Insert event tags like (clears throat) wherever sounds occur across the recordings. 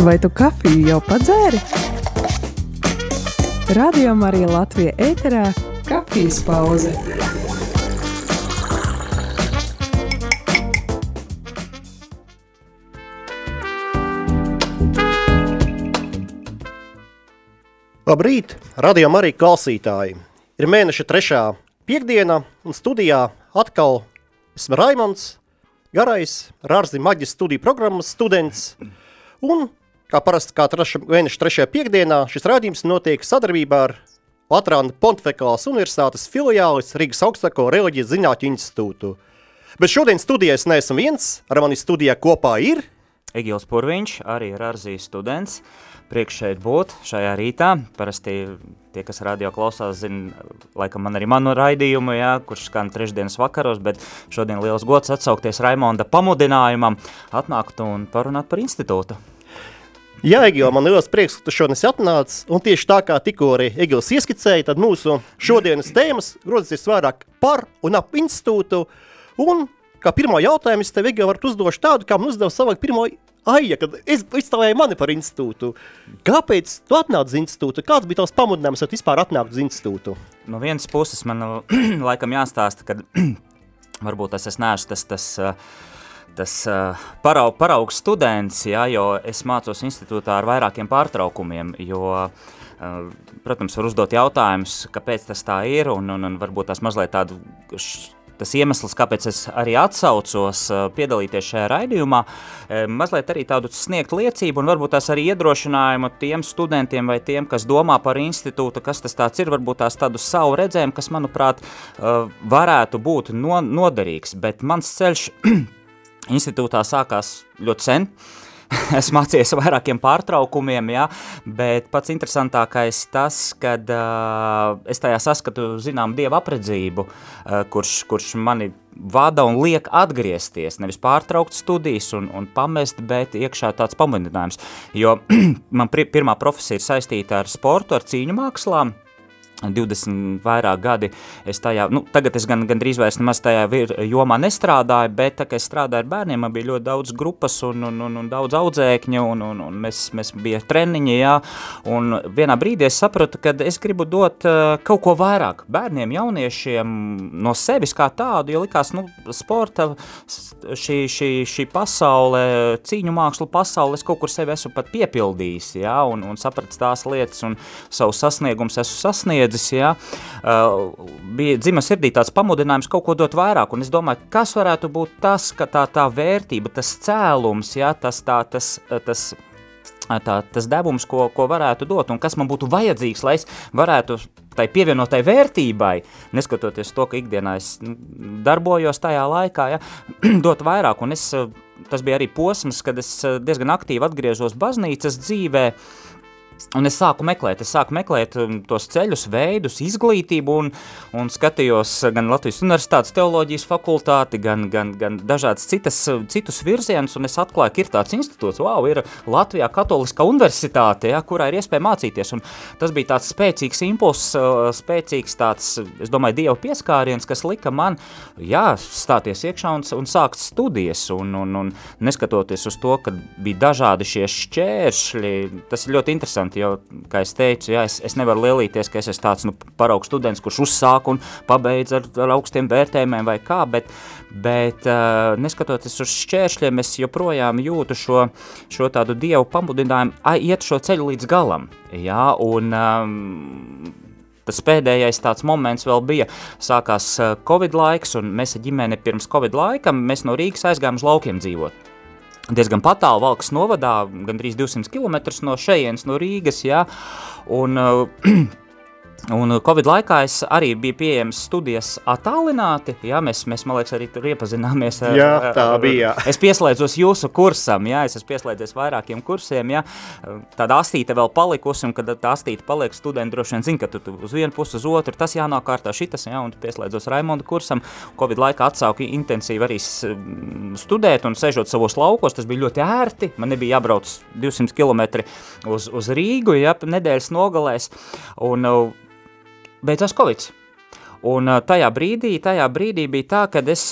Vai tu kafiju jau padzēri? Radio Marija Latvija ēterā - kafijas pauze. Labrīt, radio Marija klausītāji! Ir mēneša trešā piekdiena un studijā atkal esmu Raimons, garais, Rārzi maģis studiju programmas students un Kā parasti, kā treša, mēneša trešajā piekdienā, šis rādījums notiek sadarbībā ar Latvijas Pontificālās Universitātes filiālis Rīgas augstāko reliģijas zinātņu institūtu. Bet šodien studijā es neesmu viens, ar mani studijā kopā ir Egils Purviņš, arī ir Arzijas students. Priekš šeit būt šajā rītā. Parasti tie, kas radio klausās, zina, laikam man arī manu raidījumu, jā, kurš skan trešdienas vakaros, bet šodien liels gods atsaukties Raimonda pamudinājumam, atnākt un parunāt par institūtu. Jā, Egil, man liels prieks, ka tu šodien atnāc, un tieši tā kā tikko arī Egils ieskicēja, tad mūsu šodienas tēmas grozīs vairāk par un ap institūtu, un kā pirmo jautājumu es tev, Egil, varu uzdošu tādu, kā man uzdeva savāk pirmo aija, kad es izstāvēju mani par institūtu. Kāpēc tu atnāc uz institūtu? Kāds bija tavs pamudinājums, lai vispār atnāktu uz institūtu? No vienas puses man (clears throat) laikam jāstāsta, ka (clears throat) varbūt tas es neesmu tas, tas uh, tas uh, paraug, paraugs students, ja, jo es mācos institūtā ar vairākiem pārtraukumiem, jo, uh, protams, var uzdot jautājumus, kāpēc tas tā ir, un, un, un varbūt tas mazliet tādu, tas iemesls, kāpēc es arī atsaucos piedalīties šajā raidījumā, mazliet arī tādu sniegt liecību, un varbūt tās arī iedrošinājumu tiem studentiem vai tiem, kas domā par institūtu, kas tas tāds ir, varbūt tās tādu savu redzējumu, kas, manuprāt, varētu būt no, noderīgs, bet mans ceļš (clears throat) institūtā sākās ļoti sen. (laughs) es mācījos vairākiem pārtraukumiem, ja, bet pats interesantākais tas, kad uh, es tajā saskatu, zinām, dieva apredzību, uh, kurš, kurš mani vada un liek atgriezties, nevis pārtraukt studijas un, un pamest, bet iekšā tāds pamudinājums. Jo (clears throat) man pirmā profesija ir saistīta ar sportu, ar cīņu mākslām, 20 vairāk gadi es tajā, nu, tagad es gan, gan drīz vairs nemaz tajā vir, jomā nestrādāju, bet tā, ka es strādāju ar bērniem, man bija ļoti daudz grupas un, un, un, un daudz audzēkņu, un, un, un mēs, mēs bija treniņi, jā, un vienā brīdī es sapratu, ka es gribu dot uh, kaut ko vairāk bērniem, jauniešiem no sevis kā tādu, jo likās, nu, sporta, šī, šī, šī pasaule, cīņu mākslu pasaule, es kaut kur sevi esmu pat piepildījis, jā, un, un sapratis tās lietas, un savu sasniegumus esmu sasniedzis, sasniedzis, ja, uh, bija dzima sirdī tāds pamudinājums kaut ko dot vairāk, un es domāju, kas varētu būt tas, ka tā, tā vērtība, tas cēlums, ja, tas, tā, tas, tas, tā, tas devums, ko, ko varētu dot, un kas man būtu vajadzīgs, lai es varētu tai pievienotai vērtībai, neskatoties to, ka ikdienā es nu, darbojos tajā laikā, ja, (clears throat) dot vairāk, un es, tas bija arī posms, kad es diezgan aktīvi atgriezos baznīcas dzīvē, uh, Un es sāku meklēt, es sāku meklēt um, tos ceļus, veidus, izglītību, un, un skatījos gan Latvijas Universitātes teoloģijas fakultāti, gan, gan, gan dažādas citas, citus virzienus, un es atklāju, ka ir tāds institūts, wow, ir Latvijā Katoliskā universitāte, ja, kurā ir iespēja mācīties, un tas bija tāds spēcīgs impulss, uh, spēcīgs tāds, es domāju, Dieva pieskāriens, kas lika man, jā, stāties iekšā un, un sākt studijas, un, un, un neskatoties uz to, ka bija dažādi šie šķēršļi, tas ir ļoti interesanti, interesanti, jo, kā es teicu, jā, es, es nevaru lielīties, ka es esmu tāds nu, paraugs students, kurš uzsāk un pabeidz ar, ar augstiem vērtējumiem vai kā, bet, bet uh, neskatoties uz šķēršļiem, es joprojām jūtu šo, šo tādu dievu pamudinājumu iet šo ceļu līdz galam, jā, un um, tas pēdējais tāds moments vēl bija, sākās Covid laiks, un mēs ar ģimeni pirms Covid laika, no Rīgas aizgājām uz laukiem dzīvot diezgan patālu Valkas novadā, gandrīz 200 km no šejienes, no Rīgas, jā, un uh, (clears throat) Un Covid laikā es arī biju pieejams studijas attālināti. Jā, mēs, mēs man liekas, arī tur iepazināmies. Ar, jā, tā bija. Es pieslēdzos jūsu kursam, jā, es esmu pieslēdzies vairākiem kursiem, jā. Tāda astīte vēl palikusi, un kad tā astīte paliek, studenti droši vien zina, ka tu, tu uz vienu pusi, uz otru, tas jānāk kārtā šitas, jā, un tu pieslēdzos Raimonda kursam. Covid laikā atsāku intensīvi arī studēt, un sežot savos laukos, tas bija ļoti ērti. Man nebija jābrauc 200 km uz, uz Rīgu, jā, nedēļas nogalēs. Un, beidzās Covid. Un tajā brīdī, tajā brīdī bija tā, ka es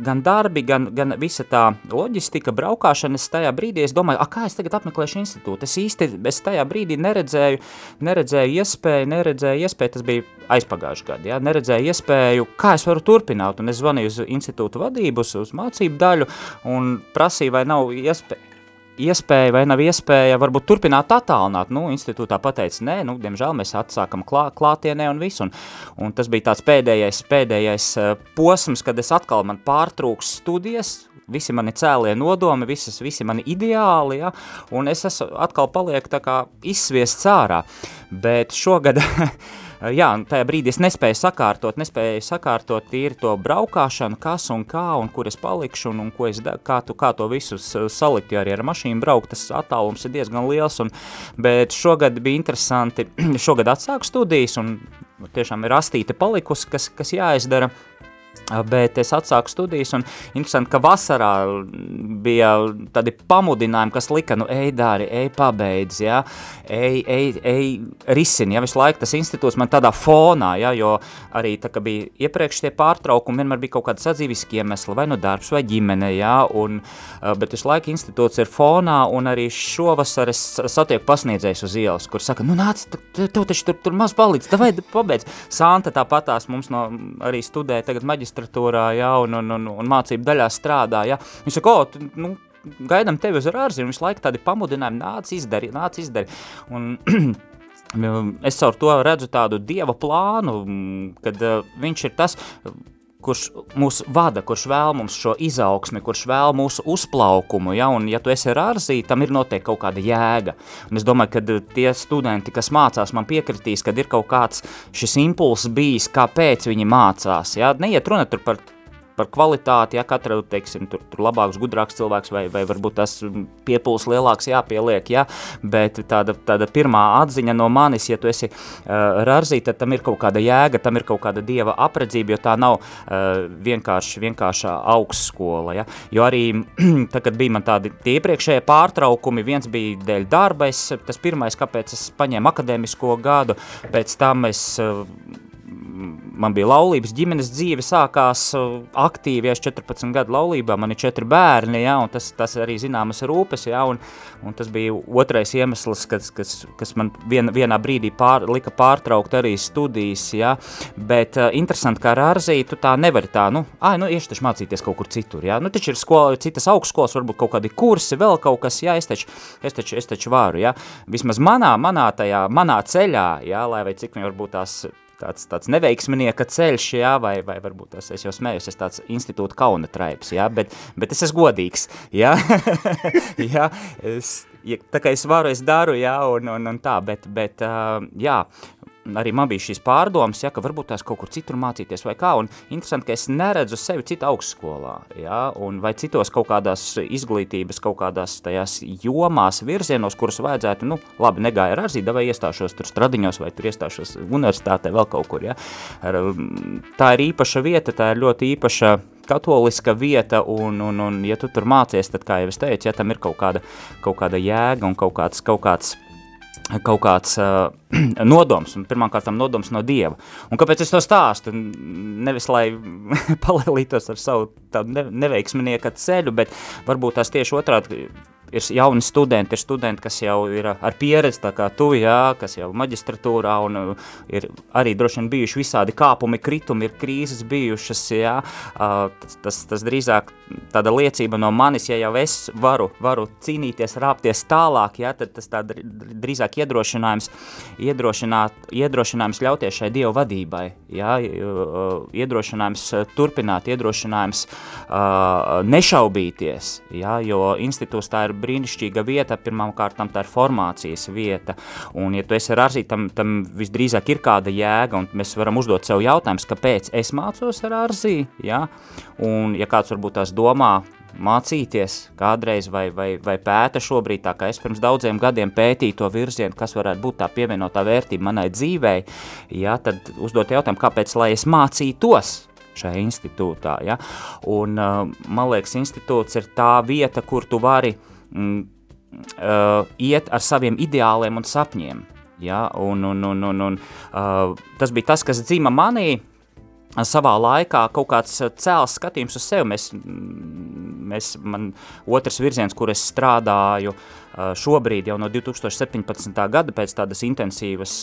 gan darbi, gan, gan visa tā loģistika, braukšana, es tajā brīdī es domāju, kā es tagad apmeklēšu institūtu. Es īsti es tajā brīdī neredzēju, neredzēju iespēju, neredzēju iespēju, tas bija aizpagājuši gadu, ja, neredzēju iespēju, kā es varu turpināt. Un es zvanīju uz institūtu vadību, uz mācību daļu un prasīju, vai nav iespēja iespēja vai nav iespēja varbūt turpināt attālināt. Nu, institūtā pateica, nē, nu, diemžēl mēs atsākam klā, klātienē un visu. Un, un tas bija tāds pēdējais, pēdējais uh, posms, kad es atkal man pārtrūks studijas, visi mani cēlie nodomi, visas, visi mani ideāli, ja, un es esmu atkal palieku tā kā izsviests ārā. Bet šogad Eh, (laughs) jā, tajā brīdī es nespēju sakārtot, nespēju sakārtot tīri to braukšanu, kas un kā, un kur es palikšu, un, un ko es, kā, tu, kā to visu salikt, jo arī ar mašīnu braukt, tas attālums ir diezgan liels, un, bet šogad bija interesanti, (clears throat) šogad atsāku studijas, un tiešām ir astīte palikusi, kas, kas jāizdara, Bet es atsāku studijas, un interesanti, ka vasarā bija tādi pamudinājumi, kas lika, nu, ej, dāri, ej, pabeidz, ja, ej, ej, ej, risini, ja, visu laiku tas institūts man tādā fonā, ja, jo arī tā, bija iepriekš tie pārtraukumi, vienmēr bija kaut kāda sadzīviski iemesli, vai nu darbs, vai ģimene, ja, un, bet visu laiku institūts ir fonā, un arī šovasar es satieku pasniedzējus uz ielas, kur saka, nu, nāc, tev taču tur, tur maz palīdz, davai, pabeidz. Santa tāpatās mums no, arī studē tagad maģistrā literatūrā, ja, un, un, un, un mācību daļā strādā. Ja. Viņš saka, o, tu, nu, gaidām tevi uz ārziņu, visu laiku tādi pamudinājumi, nāc izdari, nāc izdari. Un, (clears throat) es caur to redzu tādu dieva plānu, kad uh, viņš ir tas, kurš mūs vada, kurš vēl mums šo izaugsmi, kurš vēl mūsu uzplaukumu, ja, un ja tu esi ar ārzī, tam ir noteikti kaut kāda jēga. Un es domāju, ka tie studenti, kas mācās, man piekritīs, kad ir kaut kāds šis impulss bijis, kāpēc viņi mācās, ja, neiet runa tur par par kvalitāti, ja katra, teiksim, tur, tur labāks, gudrāks cilvēks vai, vai varbūt tas piepūls lielāks jāpieliek, ja, bet tāda, tāda pirmā atziņa no manis, ja tu esi uh, rarzī, tad tam ir kaut kāda jēga, tam ir kaut kāda dieva apredzība, jo tā nav uh, vienkārši, vienkāršā augstskola, ja, jo arī, (clears throat) tā, kad bija man tādi iepriekšējie pārtraukumi, viens bija dēļ darba, es, tas pirmais, kāpēc es paņēmu akadēmisko gadu, pēc tam es uh, man bija laulības, ģimenes dzīve sākās uh, aktīvi, ja es 14 gadu laulībā, man ir četri bērni, ja, un tas, tas arī zināmas rūpes, ja, un, un tas bija otrais iemesls, kas, kas, kas man vien, vienā brīdī pār, lika pārtraukt arī studijas, ja, bet uh, interesanti, kā ar Arzī, tu tā nevari tā, nu, ā, nu, iešu taču mācīties kaut kur citur, ja, nu, taču ir skola, citas augstskolas, varbūt kaut kādi kursi, vēl kaut kas, ja, es taču, es taču, es taču varu, ja, vismaz manā, manā tajā, manā ceļā, ja, lai vai cik viņi varbūt tās tāds, tāds neveiksminieka ceļš, jā, vai, vai varbūt tas es jau smējos, es tāds institūta kauna traips, jā, bet, bet es esmu godīgs, jā, (laughs) jā, es, ja, tā kā es varu, es daru, jā, un, un, un tā, bet, bet jā, arī man bija šīs pārdomas, ja, ka varbūt tās kaut kur citur mācīties vai kā, un interesanti, ka es neredzu sevi citu augstskolā, ja, un vai citos kaut kādās izglītības, kaut kādās tajās jomās, virzienos, kurus vajadzētu, nu, labi, negāja ar arzī, vai iestāšos tur stradiņos, vai tur iestāšos universitātē vēl kaut kur, ja. Ar, tā ir īpaša vieta, tā ir ļoti īpaša katoliska vieta, un, un, un ja tu tur mācies, tad, kā jau es teicu, ja tam ir kaut kāda, kaut kāda jēga un kaut kāds, kaut kāds kaut kāds uh, (clears throat) nodoms, un pirmkārt nodoms no Dieva. Un kāpēc es to stāstu? Nevis, lai (laughs) palēlītos ar savu tādu neveiksminieka ceļu, bet varbūt tās tieši otrādi ir jauni studenti, ir studenti, kas jau ir ar pieredzi, tā kā tu, jā, kas jau maģistratūrā un uh, ir arī droši vien bijuši visādi kāpumi, kritumi, ir krīzes bijušas, jā, tas, tas, tas drīzāk tāda liecība no manis, ja jau es varu, varu cīnīties, rāpties tālāk, jā, tad tas tā drīzāk iedrošinājums, iedrošināt, iedrošinājums ļauties šai Dievu vadībai, jā, iedrošinājums turpināt, iedrošinājums uh, nešaubīties, jā, jo institūts tā ir brīnišķīga vieta, pirmām kārtām tā ir formācijas vieta, un ja tu esi arzī, tam, tam visdrīzāk ir kāda jēga, un mēs varam uzdot sev jautājums, kāpēc es mācos ar arzī, ja? un ja kāds varbūt tās domā, mācīties kādreiz vai, vai, vai pēta šobrīd, tā kā es pirms daudziem gadiem pētīju to virzienu, kas varētu būt tā pievienotā vērtība manai dzīvei, ja, tad uzdot jautājumu, kāpēc lai es mācītos šajā institūtā. Ja? Un, uh, man liekas, institūts ir tā vieta, kur tu vari mm, uh, iet ar saviem ideāliem un sapņiem. Ja? Un, un, un, un, un, uh, tas bija tas, kas dzima manī, savā laikā kaut kāds cēls skatījums uz sevi. Mēs, mēs, man otrs virziens, kur es strādāju šobrīd jau no 2017. gada pēc tādas intensīvas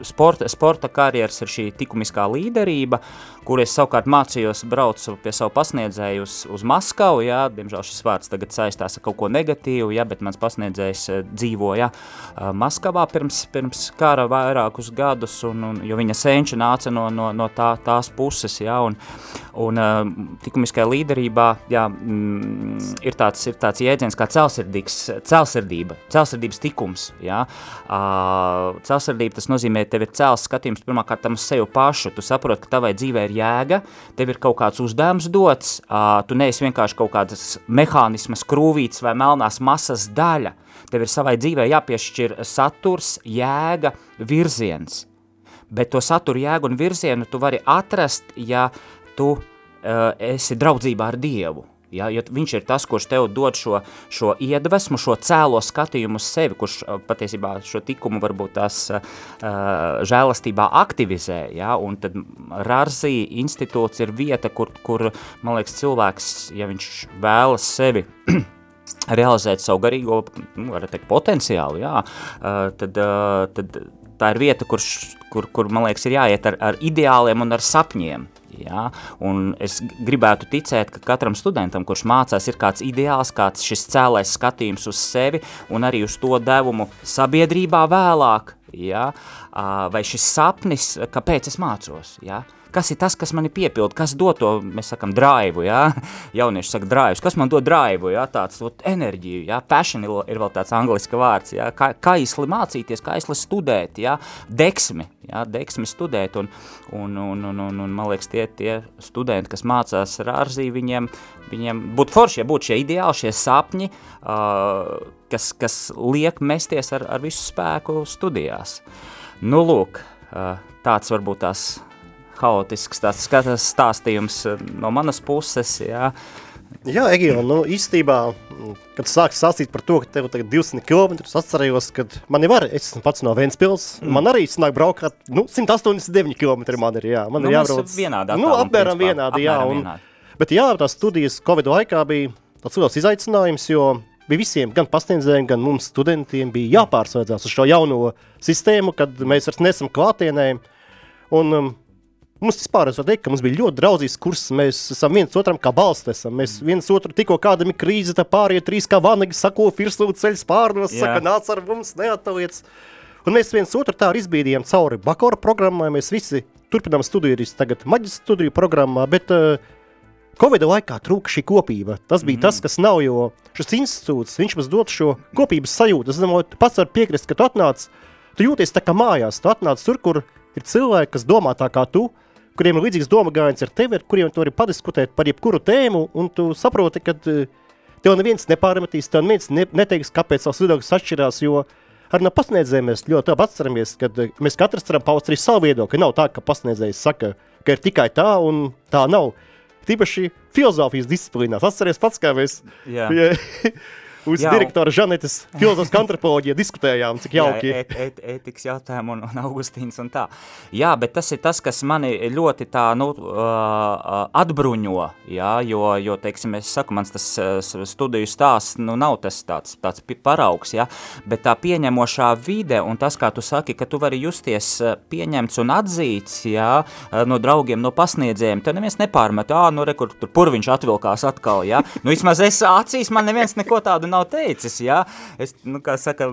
sporta, sporta karjeras ir šī likumiskā līderība, kur es savukārt mācījos, braucu pie savu pasniedzēju uz, uz Maskavu. Jā, diemžēl šis vārds tagad saistās ar kaut ko negatīvu, jā, bet mans pasniedzējs eh, dzīvoja uh, Maskavā pirms, pirms kara vairākus gadus, un, un, jo viņa senči nāca no, no, no tā, tās puses. Jā, un, un likumiskajā līderībā jā, mm, ir, tāds, ir tāds jēdziens kā celsirdība, celsirdības tikums. Jā. Uh, celsirdība tas nozīmē tev ir cēls skatījums pirmkārt uz sevi pašu. Tu saproti, ka tavai dzīvē ir jēga, tev ir kaut kāds uzdevums dots, tu neesi vienkārši kaut kādas mehānismas krūvītes vai melnās masas daļa. Tev ir savai dzīvē jāpiešķir saturs, jēga, virziens. Bet to saturu, jēgu un virzienu tu vari atrast, ja tu uh, esi draudzībā ar Dievu. Ja, ja viņš ir tas, kurš tev dod šo, šo iedvesmu, šo cēlo skatījumu uz sevi, kurš patiesībā šo tikumu varbūt tās uh, žēlastībā aktivizē, ja, un tad Rarzī institūts ir vieta, kur, kur, man liekas, cilvēks, ja viņš vēlas sevi (clears throat) realizēt savu garīgo, nu, varētu teikt, potenciālu, jā, uh, tad, uh, tad tā ir vieta, kurš, kur, kur, man liekas, ir jāiet ar, ar ideāliem un ar sapņiem, Ja? Un es gribētu ticēt, ka katram studentam, kurš mācās, ir kāds ideāls, kāds šis cēlais skatījums uz sevi un arī uz to devumu sabiedrībā vēlāk. Ja? Vai šis sapnis, kāpēc es mācos? Ja? Kas ir tas, kas mani piepilda, kas dod to, mēs sakam, draivu, jā, (laughs) jaunieši saka draivus, kas man dod draivu, jā, tāds ot, enerģiju, jā, passion ir, ir vēl tāds angliska vārds, jā, kā, kaisli mācīties, kaisli studēt, jā, deksmi, jā, deksmi studēt, un, un, un, un, un, un man liekas, tie, tie studenti, kas mācās ar ārzī, viņiem, viņiem būtu forši, ja būtu šie ideāli, šie sapņi, uh, kas, kas liek mesties ar, ar visu spēku studijās. Nu, lūk, uh, tāds varbūt tās haotisks tāds stāstījums eh, no manas puses, jā. Jā, Egīla, nu īstenībā, kad sāks sāstīt par to, ka tev tagad 200 km, atcerējos, kad man jau var, es esmu pats no Ventspils, mm. man arī sanāk braukāt, nu, 189 km man ir, jā, man nu, ir jābrauc. vienādā nu, apmēram vienādi, jā, un, vienādi. bet jā, tās studijas Covid laikā bija tāds liels izaicinājums, jo bija visiem, gan pasniedzējiem, gan mums studentiem bija jāpārsveidzās uz šo jauno sistēmu, kad mēs vairs nesam klātienē, un um, Mums vispār var teikt, ka mums bija ļoti draudzīgs kurs. Mēs esam viens otram kā balsts. Esam. Mēs mm. viens otru tikko kādam ir krīze, tā pārējie trīs kā vanagi sako, virsū ceļš pārnos, Jā. saka, nāc ar mums, neataliec. Un mēs viens otru tā izbīdījām cauri bakora programmai. Mēs visi turpinām studijas tagad maģistra studiju programmā, bet uh, Covid laikā trūka šī kopība. Tas bija mm. tas, kas nav, jo šis institūts, viņš mums dod šo kopības sajūtu. Es domāju, pats var piekrist, ka tu atnāc, tu jūties tā kā mājās, tu atnāc tur, kur ir cilvēki, kas domā tā kā tu, kuriem ir līdzīgs doma gājiens ar tevi, ar kuriem tu vari padiskutēt par jebkuru tēmu, un tu saproti, ka eh, tev neviens nepārmetīs, tev neviens ne, neteiks, kāpēc savs viedoklis atšķirās, jo arī no pasniedzējiem mēs ļoti labi atceramies, ka eh, mēs katrs varam paust arī savu viedokli. Nav tā, ka pasniedzējs saka, ka ir tikai tā un tā nav. Tīpaši filozofijas disciplīnās. Atceries pats, kā mēs... Jā. Uz Jā, direktora Žanetes filozofijas antropoloģiju diskutējām, cik jauki. Jā, et, et, etikas jautājumu un, un Augustīns un tā. Jā, bet tas ir tas, kas mani ļoti tā, nu, atbruņo, jā, jo, jo, teiksim, es saku, mans tas studiju stāsts, nu, nav tas tāds, tāds paraugs, jā, bet tā pieņemošā vide un tas, kā tu saki, ka tu vari justies pieņemts un atzīts, jā, no draugiem, no pasniedzējiem, tev neviens nepārmet, ā, nu, re, kur tur purviņš atvilkās atkal, jā, nu, vismaz es acīs, man neviens neko tādu nav teicis. Ja? Es, nu, saka,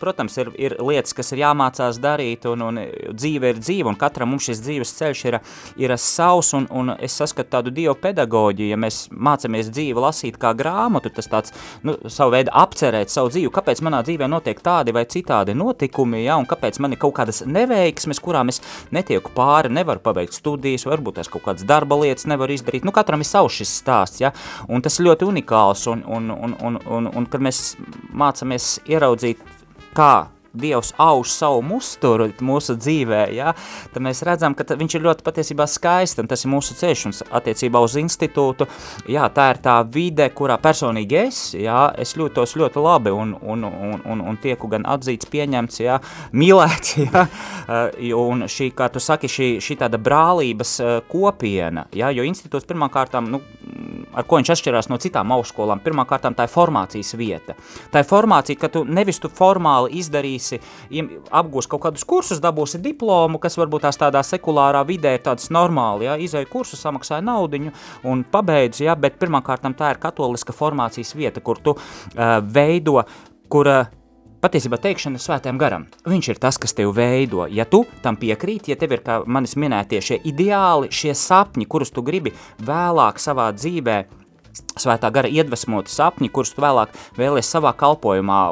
protams, ir, ir lietas, kas ir jāmācās darīt, un, un dzīve ir dzīve, un katram mums šis dzīves ceļš ir, ir savs, un, un es saskatu tādu dievu pedagoģiju, ja mēs mācāmies dzīvi lasīt kā grāmatu, tas tāds, nu, savu veidu apcerēt savu dzīvi, kāpēc manā dzīvē notiek tādi vai citādi notikumi, ja, un kāpēc man ir kaut kādas neveiksmes, kurām es netieku pāri, nevaru pabeigt studijas, varbūt tās kaut kādas darba lietas nevaru izdarīt, nu, katram ir savs šis stāsts, ja, un tas ļoti unikāls, un, un, un, un, un, un kad mēs mācāmies ieraudzīt, kā Dievs auž savu musturu mūsu dzīvē, ja, tad mēs redzam, ka viņš ir ļoti patiesībā skaisti, un tas ir mūsu ceļš, un attiecībā uz institūtu, jā, tā ir tā vide, kurā personīgi es, jā, es jūtos ļoti labi, un, un, un, un, un tieku gan atzīts, pieņemts, jā, mīlēts, (laughs) jā, un šī, kā tu saki, šī, šī tāda brālības kopiena, jā, jo institūts pirmkārtām, nu, ar ko viņš atšķirās no citām augstskolām, pirmkārtām tā ir formācijas vieta. Tā ir formācija, ka tu nevis tu formāli izdarīji darīsi, apgūsi kaut kādus kursus, dabūsi diplomu, kas varbūt tās tādā sekulārā vidē ir tāds normāli, ja, izēju kursu, samaksāja naudiņu un pabeidz, ja, bet pirmkārtam tā ir katoliska formācijas vieta, kur tu uh, veido, kur uh, patiesībā teikšana svētiem garam. Viņš ir tas, kas tevi veido. Ja tu tam piekrīti, ja tev ir, kā manis minētie, šie ideāli, šie sapņi, kurus tu gribi vēlāk savā dzīvē, svētā gara iedvesmoti sapņi, kurus tu vēlāk vēlies savā kalpojumā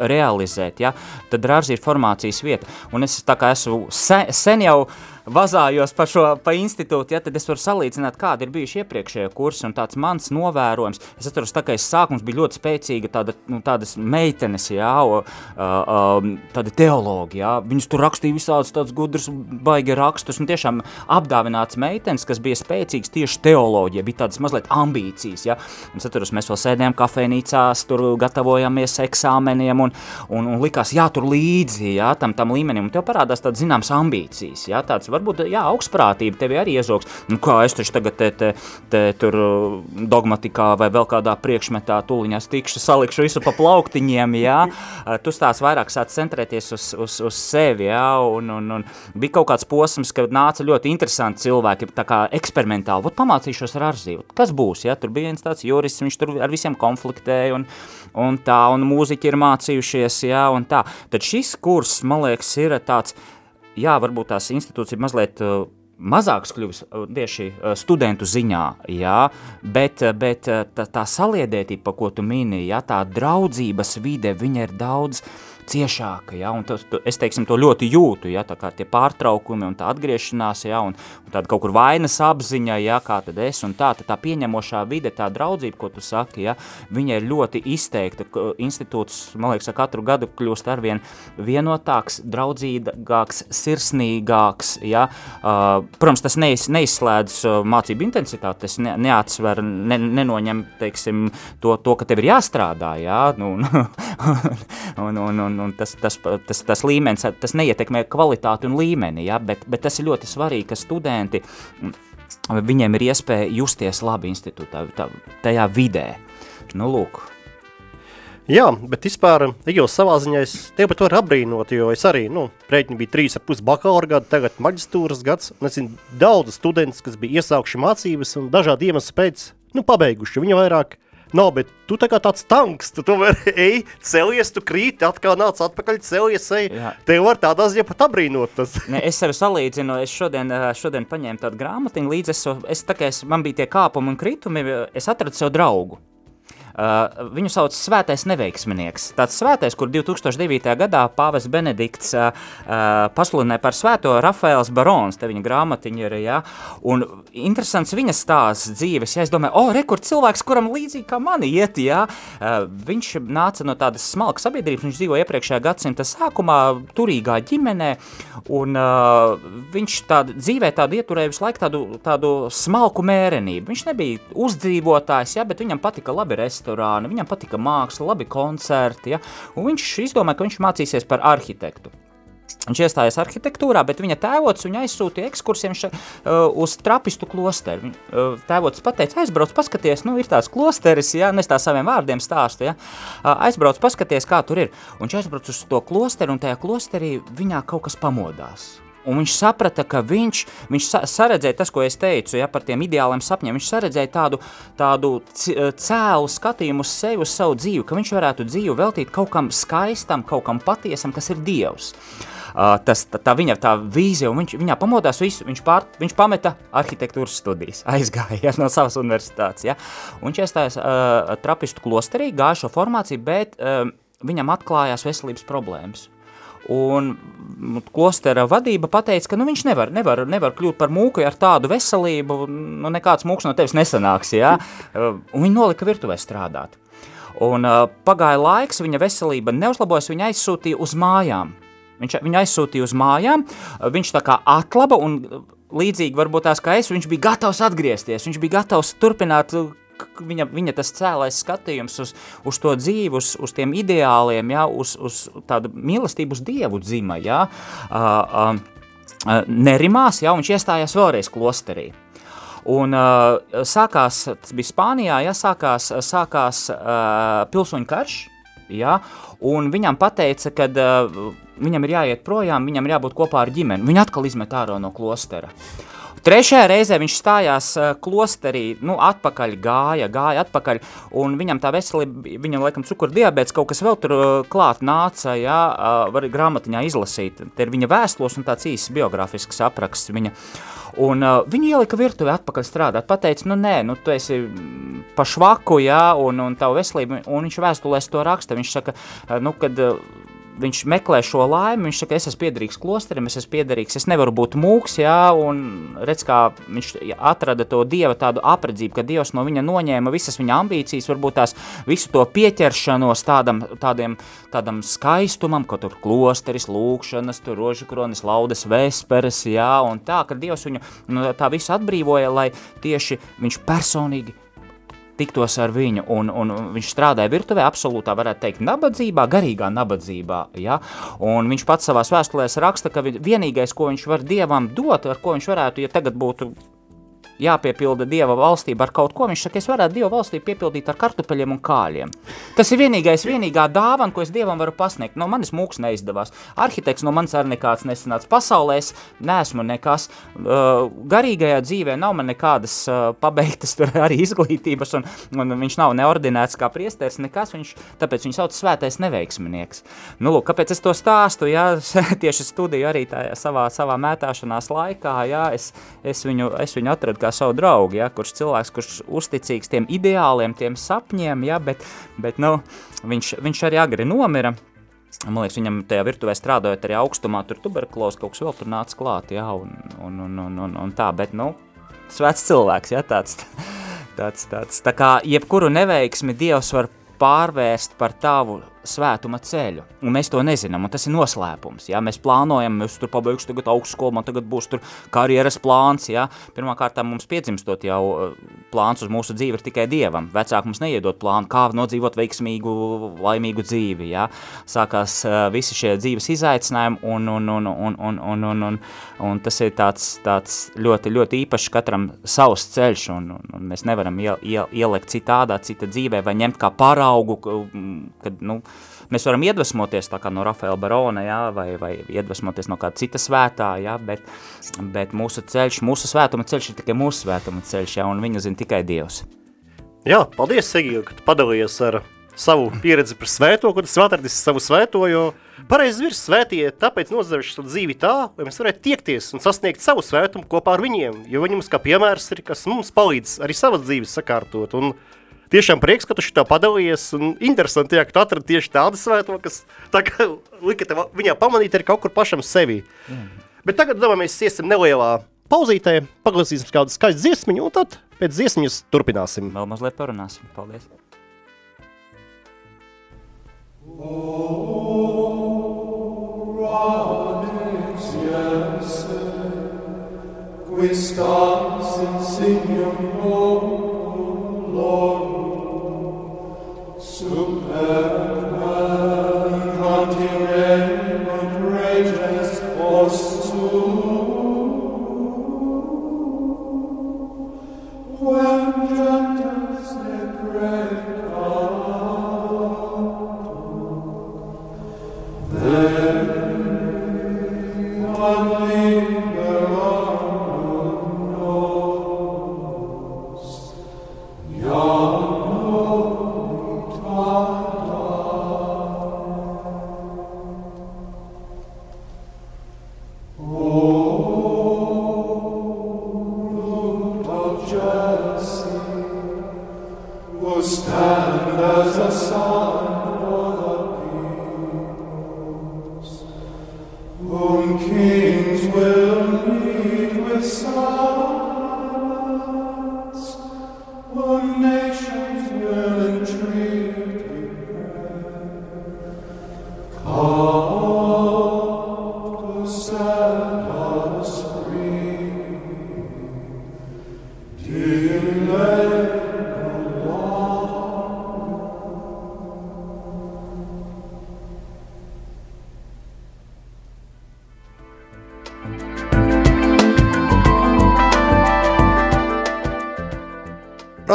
realizēt, ja, tad rārs ir formācijas vieta. Un es tā kā esmu sen, sen jau vazājos par šo pa institūtu, ja, tad es varu salīdzināt, kāda ir bijuši iepriekšējie kursi un tāds mans novērojums. Es atceros, tā kā es sākums bija ļoti spēcīga tāda, nu, tādas meitenes, jā, o, uh, tāda teologi, jā, viņas tur rakstīja visādus tādus gudrus, baigi rakstus un tiešām apdāvināts meitenes, kas bija spēcīgas tieši teoloģija, bija tādas mazliet ambīcijas, jā. Un es atceros, mēs vēl sēdējām kafejnīcās, tur gatavojamies eksāmeniem un, un, un likās, jā, tur līdzi, jā, tam, tam līmenim, un tev parādās tāds zināms ambīcijas, jā, tāds varbūt jā, augstprātība tevi arī iezogs. Nu, kā es taču tagad te, te, te, tur uh, dogmatikā vai vēl kādā priekšmetā tuliņās tikšu, salikšu visu pa plauktiņiem, jā. Uh, tu tās vairāk sāc centrēties uz, uz, uz sevi, jā, un, un, un bija kaut kāds posms, kad nāca ļoti interesanti cilvēki, tā kā eksperimentāli, vot pamācīšos ar arzīvu, kas būs, jā, tur bija viens tāds jurists, viņš tur ar visiem konfliktēja, un, un tā, un mūziķi ir mācījušies, jā, un tā. Tad šis kurs, man liekas, ir tāds, jā, varbūt tās institūcija mazliet uh, mazāks kļuvis uh, tieši uh, studentu ziņā, jā, bet, bet tā, tā saliedētība, pa ko tu mini, jā, tā draudzības vide, viņa ir daudz uh, ciešāka, ja, un tas, es teiksim, to ļoti jūtu, ja, tā kā tie pārtraukumi un tā atgriešanās, ja, un, un tāda kaut kur vainas apziņa, ja, kā tad es, un tā, tā pieņemošā vide, tā draudzība, ko tu saki, ja, viņa ir ļoti izteikta, institūts, man liekas, katru gadu kļūst arvien vienotāks, draudzīgāks, sirsnīgāks, ja, uh, protams, tas neiz, neizslēdz mācību intensitāti, tas ne, neatsver, ne, nenoņem, teiksim, to, to, ka tev ir jāstrādā, ja, nu, un, (laughs) un, un, un un tas, tas, tas, tas līmenis, tas neietekmē kvalitāti un līmeni, ja, bet, bet tas ir ļoti svarīgi, ka studenti, viņiem ir iespēja justies labi institūtā, tā, tajā vidē. Nu, lūk. Jā, bet vispār, jau savā ziņā es tevi par to varu apbrīnot, jo es arī, nu, rēķini bija trīs ar pus bakalaura gadu, tagad maģistūras gads, un es zinu daudz studentus, kas bija iesākuši mācības un dažādi iemesli pēc, nu, pabeiguši, viņa vairāk Nav, bet tu tā kā tāds tanks, tu tomēr (laughs) ej, celies, tu krīti, atkal nāc atpakaļ, celies, ej. Jā. Tev var tādā ziņā pat apbrīnot tas. ne, es sevi salīdzinu, es šodien, šodien paņēmu tādu grāmatiņu līdzi, es, es tā kā es, man bija tie kāpumi un kritumi, es atradu sev draugu. Uh, viņu sauc Svētais neveiksminieks. Tāds svētais, kur 2009. gadā Pāvests Benedikts uh, uh, pasludināja par svēto Rafaels Barons, te viņa grāmatiņa ir, ja, un interesants viņa stāsts dzīves, ja es domāju, o, oh, rekur cilvēks, kuram līdzīgi kā mani iet, ja, uh, viņš nāca no tādas smalkas sabiedrības, viņš dzīvo iepriekšējā gadsimta sākumā turīgā ģimenē, un uh, viņš tādu dzīvē tādu ieturēja visu laiku tādu, tādu smalku mērenību. Viņš nebija uzdzīvotājs, ja, bet viņam patika labi restorāni, restorāni, viņam patika māksla, labi koncerti, ja? un viņš izdomāja, ka viņš mācīsies par arhitektu. Viņš iestājās arhitektūrā, bet viņa tēvots viņu aizsūtīja ekskursiem ša, uh, uz trapistu klosteru. Uh, tēvots pateica, aizbrauc, paskaties, nu ir tāds klosteris, ja, nes tā saviem vārdiem stāsta, ja, uh, aizbrauc, paskaties, kā tur ir. Un viņš aizbrauc uz to klosteru, un tajā klosterī viņā kaut kas pamodās. Un viņš saprata, ka viņš, viņš saredzēja tas, ko es teicu, ja, par tiem ideāliem sapņiem. Viņš saredzēja tādu, tādu cēlu skatījumu uz sevi, uz savu dzīvi, ka viņš varētu dzīvi veltīt kaut kam skaistam, kaut kam patiesam, kas ir Dievs. Uh, tas, tā, tā viņa tā vīzija, un viņš, viņā pamodās visu, viņš, pār, viņš pameta arhitektūras studijas, (laughs) aizgāja ja, no savas universitātes, ja, un viņš iestājās uh, trapistu klosterī, gāja šo formāciju, bet uh, viņam atklājās veselības problēmas. Un klostera vadība teica, ka nu, viņš nevar, nevar, nevar kļūt par mūku ar tādu veselību, nu, nekāds mūks no tevis nesanāks. Ja? Un viņi nolika virtuvē strādāt. Un uh, pagāja laiks, viņa veselība neuzlabojas, viņa aizsūtīja uz mājām. Viņš, viņu aizsūtīja uz mājām, viņš tā kā atlaba un līdzīgi varbūt tās kā es, viņš bija gatavs atgriezties, viņš bija gatavs turpināt viņa, viņa tas cēlais skatījums uz, uz to dzīvi, uz, uz tiem ideāliem, ja, uz, uz tādu mīlestību uz Dievu dzima, ja, uh, uh, nerimās, un viņš iestājās vēlreiz klosterī. Un uh, sākās, tas bija Spānijā, ja, sākās, sākās uh, pilsoņu karš, ja, un viņam pateica, ka uh, viņam ir jāiet projām, viņam ir jābūt kopā ar ģimeni. Viņu atkal izmet ārā no klostera. Trešajā reizē viņš stājās uh, klosterī, nu, atpakaļ gāja, gāja atpakaļ, un viņam tā veselība, viņam laikam cukurdiabēts, kaut kas vēl tur uh, klāt nāca, jā, uh, var grāmatiņā izlasīt. Te ir viņa vēstules un tāds īsts biogrāfisks apraksts viņa. Un uh, viņu ielika virtuvē atpakaļ strādāt, pateica, nu nē, nu tu esi pa švaku, jā, un, un tavu veselību, un viņš vēstulēs to raksta, viņš saka, nu, kad viņš meklē šo laimi, viņš saka, es esmu piederīgs klosterim, es esmu piederīgs, es nevaru būt mūks, jā, un redz, kā viņš atrada to dieva tādu apredzību, ka dievs no viņa noņēma visas viņa ambīcijas, varbūt tās visu to pieķeršanos tādam, tādiem, tādam skaistumam, ko tur klosteris, lūkšanas, tur rožu kronis, laudes vesperes, jā, un tā, ka dievs viņu nu, tā visu atbrīvoja, lai tieši viņš personīgi tiktos ar viņu, un, un viņš strādāja virtuvē, absolūtā, varētu teikt, nabadzībā, garīgā nabadzībā, ja? un viņš pats savās vēstulēs raksta, ka vienīgais, ko viņš var Dievam dot, ar ko viņš varētu, ja tagad būtu jāpiepilda Dieva valstība ar kaut ko, viņš saka, es varētu Dieva valstību piepildīt ar kartupeļiem un kāļiem. Tas ir vienīgais, vienīgā dāvana, ko es Dievam varu pasniegt. No manis mūks neizdevās. Arhitekts no manis arī nekāds nesanāca. Pasaulē es neesmu nekas. Garīgajā dzīvē nav man nekādas pabeigtas arī izglītības, un, un viņš nav neordinēts kā priesteris, nekas, viņš, tāpēc viņš sauc svētais neveiksminieks. Nu, lūk, kāpēc es to stāstu, jā, (laughs) tieši studiju arī tajā savā, savā mētāšanās laikā, jā, es, es, viņu, es viņu atradu kā kā savu draugu, ja, kurš cilvēks, kurš uzticīgs tiem ideāliem, tiem sapņiem, ja, bet, bet nu, viņš, viņš arī agri nomira. Man liekas, viņam tajā virtuvē strādājot arī augstumā, tur tuberkulos kaut kas vēl tur nāca klāt, jā, un, un, un, un, un, un tā, bet, nu, svēts cilvēks, ja, tāds, tāds, tāds, tā kā jebkuru neveiksmi Dievs var pārvērst par tavu svētuma ceļu, un mēs to nezinām, un tas ir noslēpums, ja, mēs plānojam, mēs tur pabeigšu tagad augstskolu, man tagad būs tur karjeras plāns, ja, pirmkārt mums piedzimstot jau eh, plāns uz mūsu dzīvi ir tikai Dievam, vecāki mums neiedot plānu, kā nodzīvot veiksmīgu, laimīgu dzīvi, ja, sākās uh, visi šie dzīves izaicinājumi, un, un, un, un, un, un, un, un, un tas ir tāds, tāds ļoti, ļoti īpašs katram savs ceļš, un, un, un mēs nevaram iel, iel, ielikt citādā, cita dzīvē, vai ņemt kā paraugu, kad, nu, Mēs varam iedvesmoties no Rafaela Barona, jā, vai, vai iedvesmoties no kāda cita svētā, jā, bet, bet mūsu ceļš, mūsu svētuma ceļš ir tikai mūsu svētuma ceļš, jā, un viņu zina tikai Dievs. Jā, paldies, Segija, ka tu padalījies ar savu pieredzi par svēto, kad esi atradis savu svēto, jo pareizi virs svētie tāpēc nozaruši savu dzīvi tā, lai mēs varētu tiekties un sasniegt savu svētumu kopā ar viņiem, jo viņi mums kā piemērs ir, kas mums palīdz arī savas dzīves sakārtot, un tiešām prieks, ka tu šitā padalījies, un interesanti, jā, ka tu atradi tieši tādu svēto, kas tā kā lika tev viņā pamanīt arī kaut kur pašam sevi. Mm. Bet tagad, domāju, mēs iesim nelielā pauzītē, paklausīsim kādu skaistu dziesmiņu, un tad pēc dziesmiņas turpināsim. Vēl mazliet parunāsim. Paldies! Qui stans insignum Lord superb, incontinent, outrageous, awesome. as a song.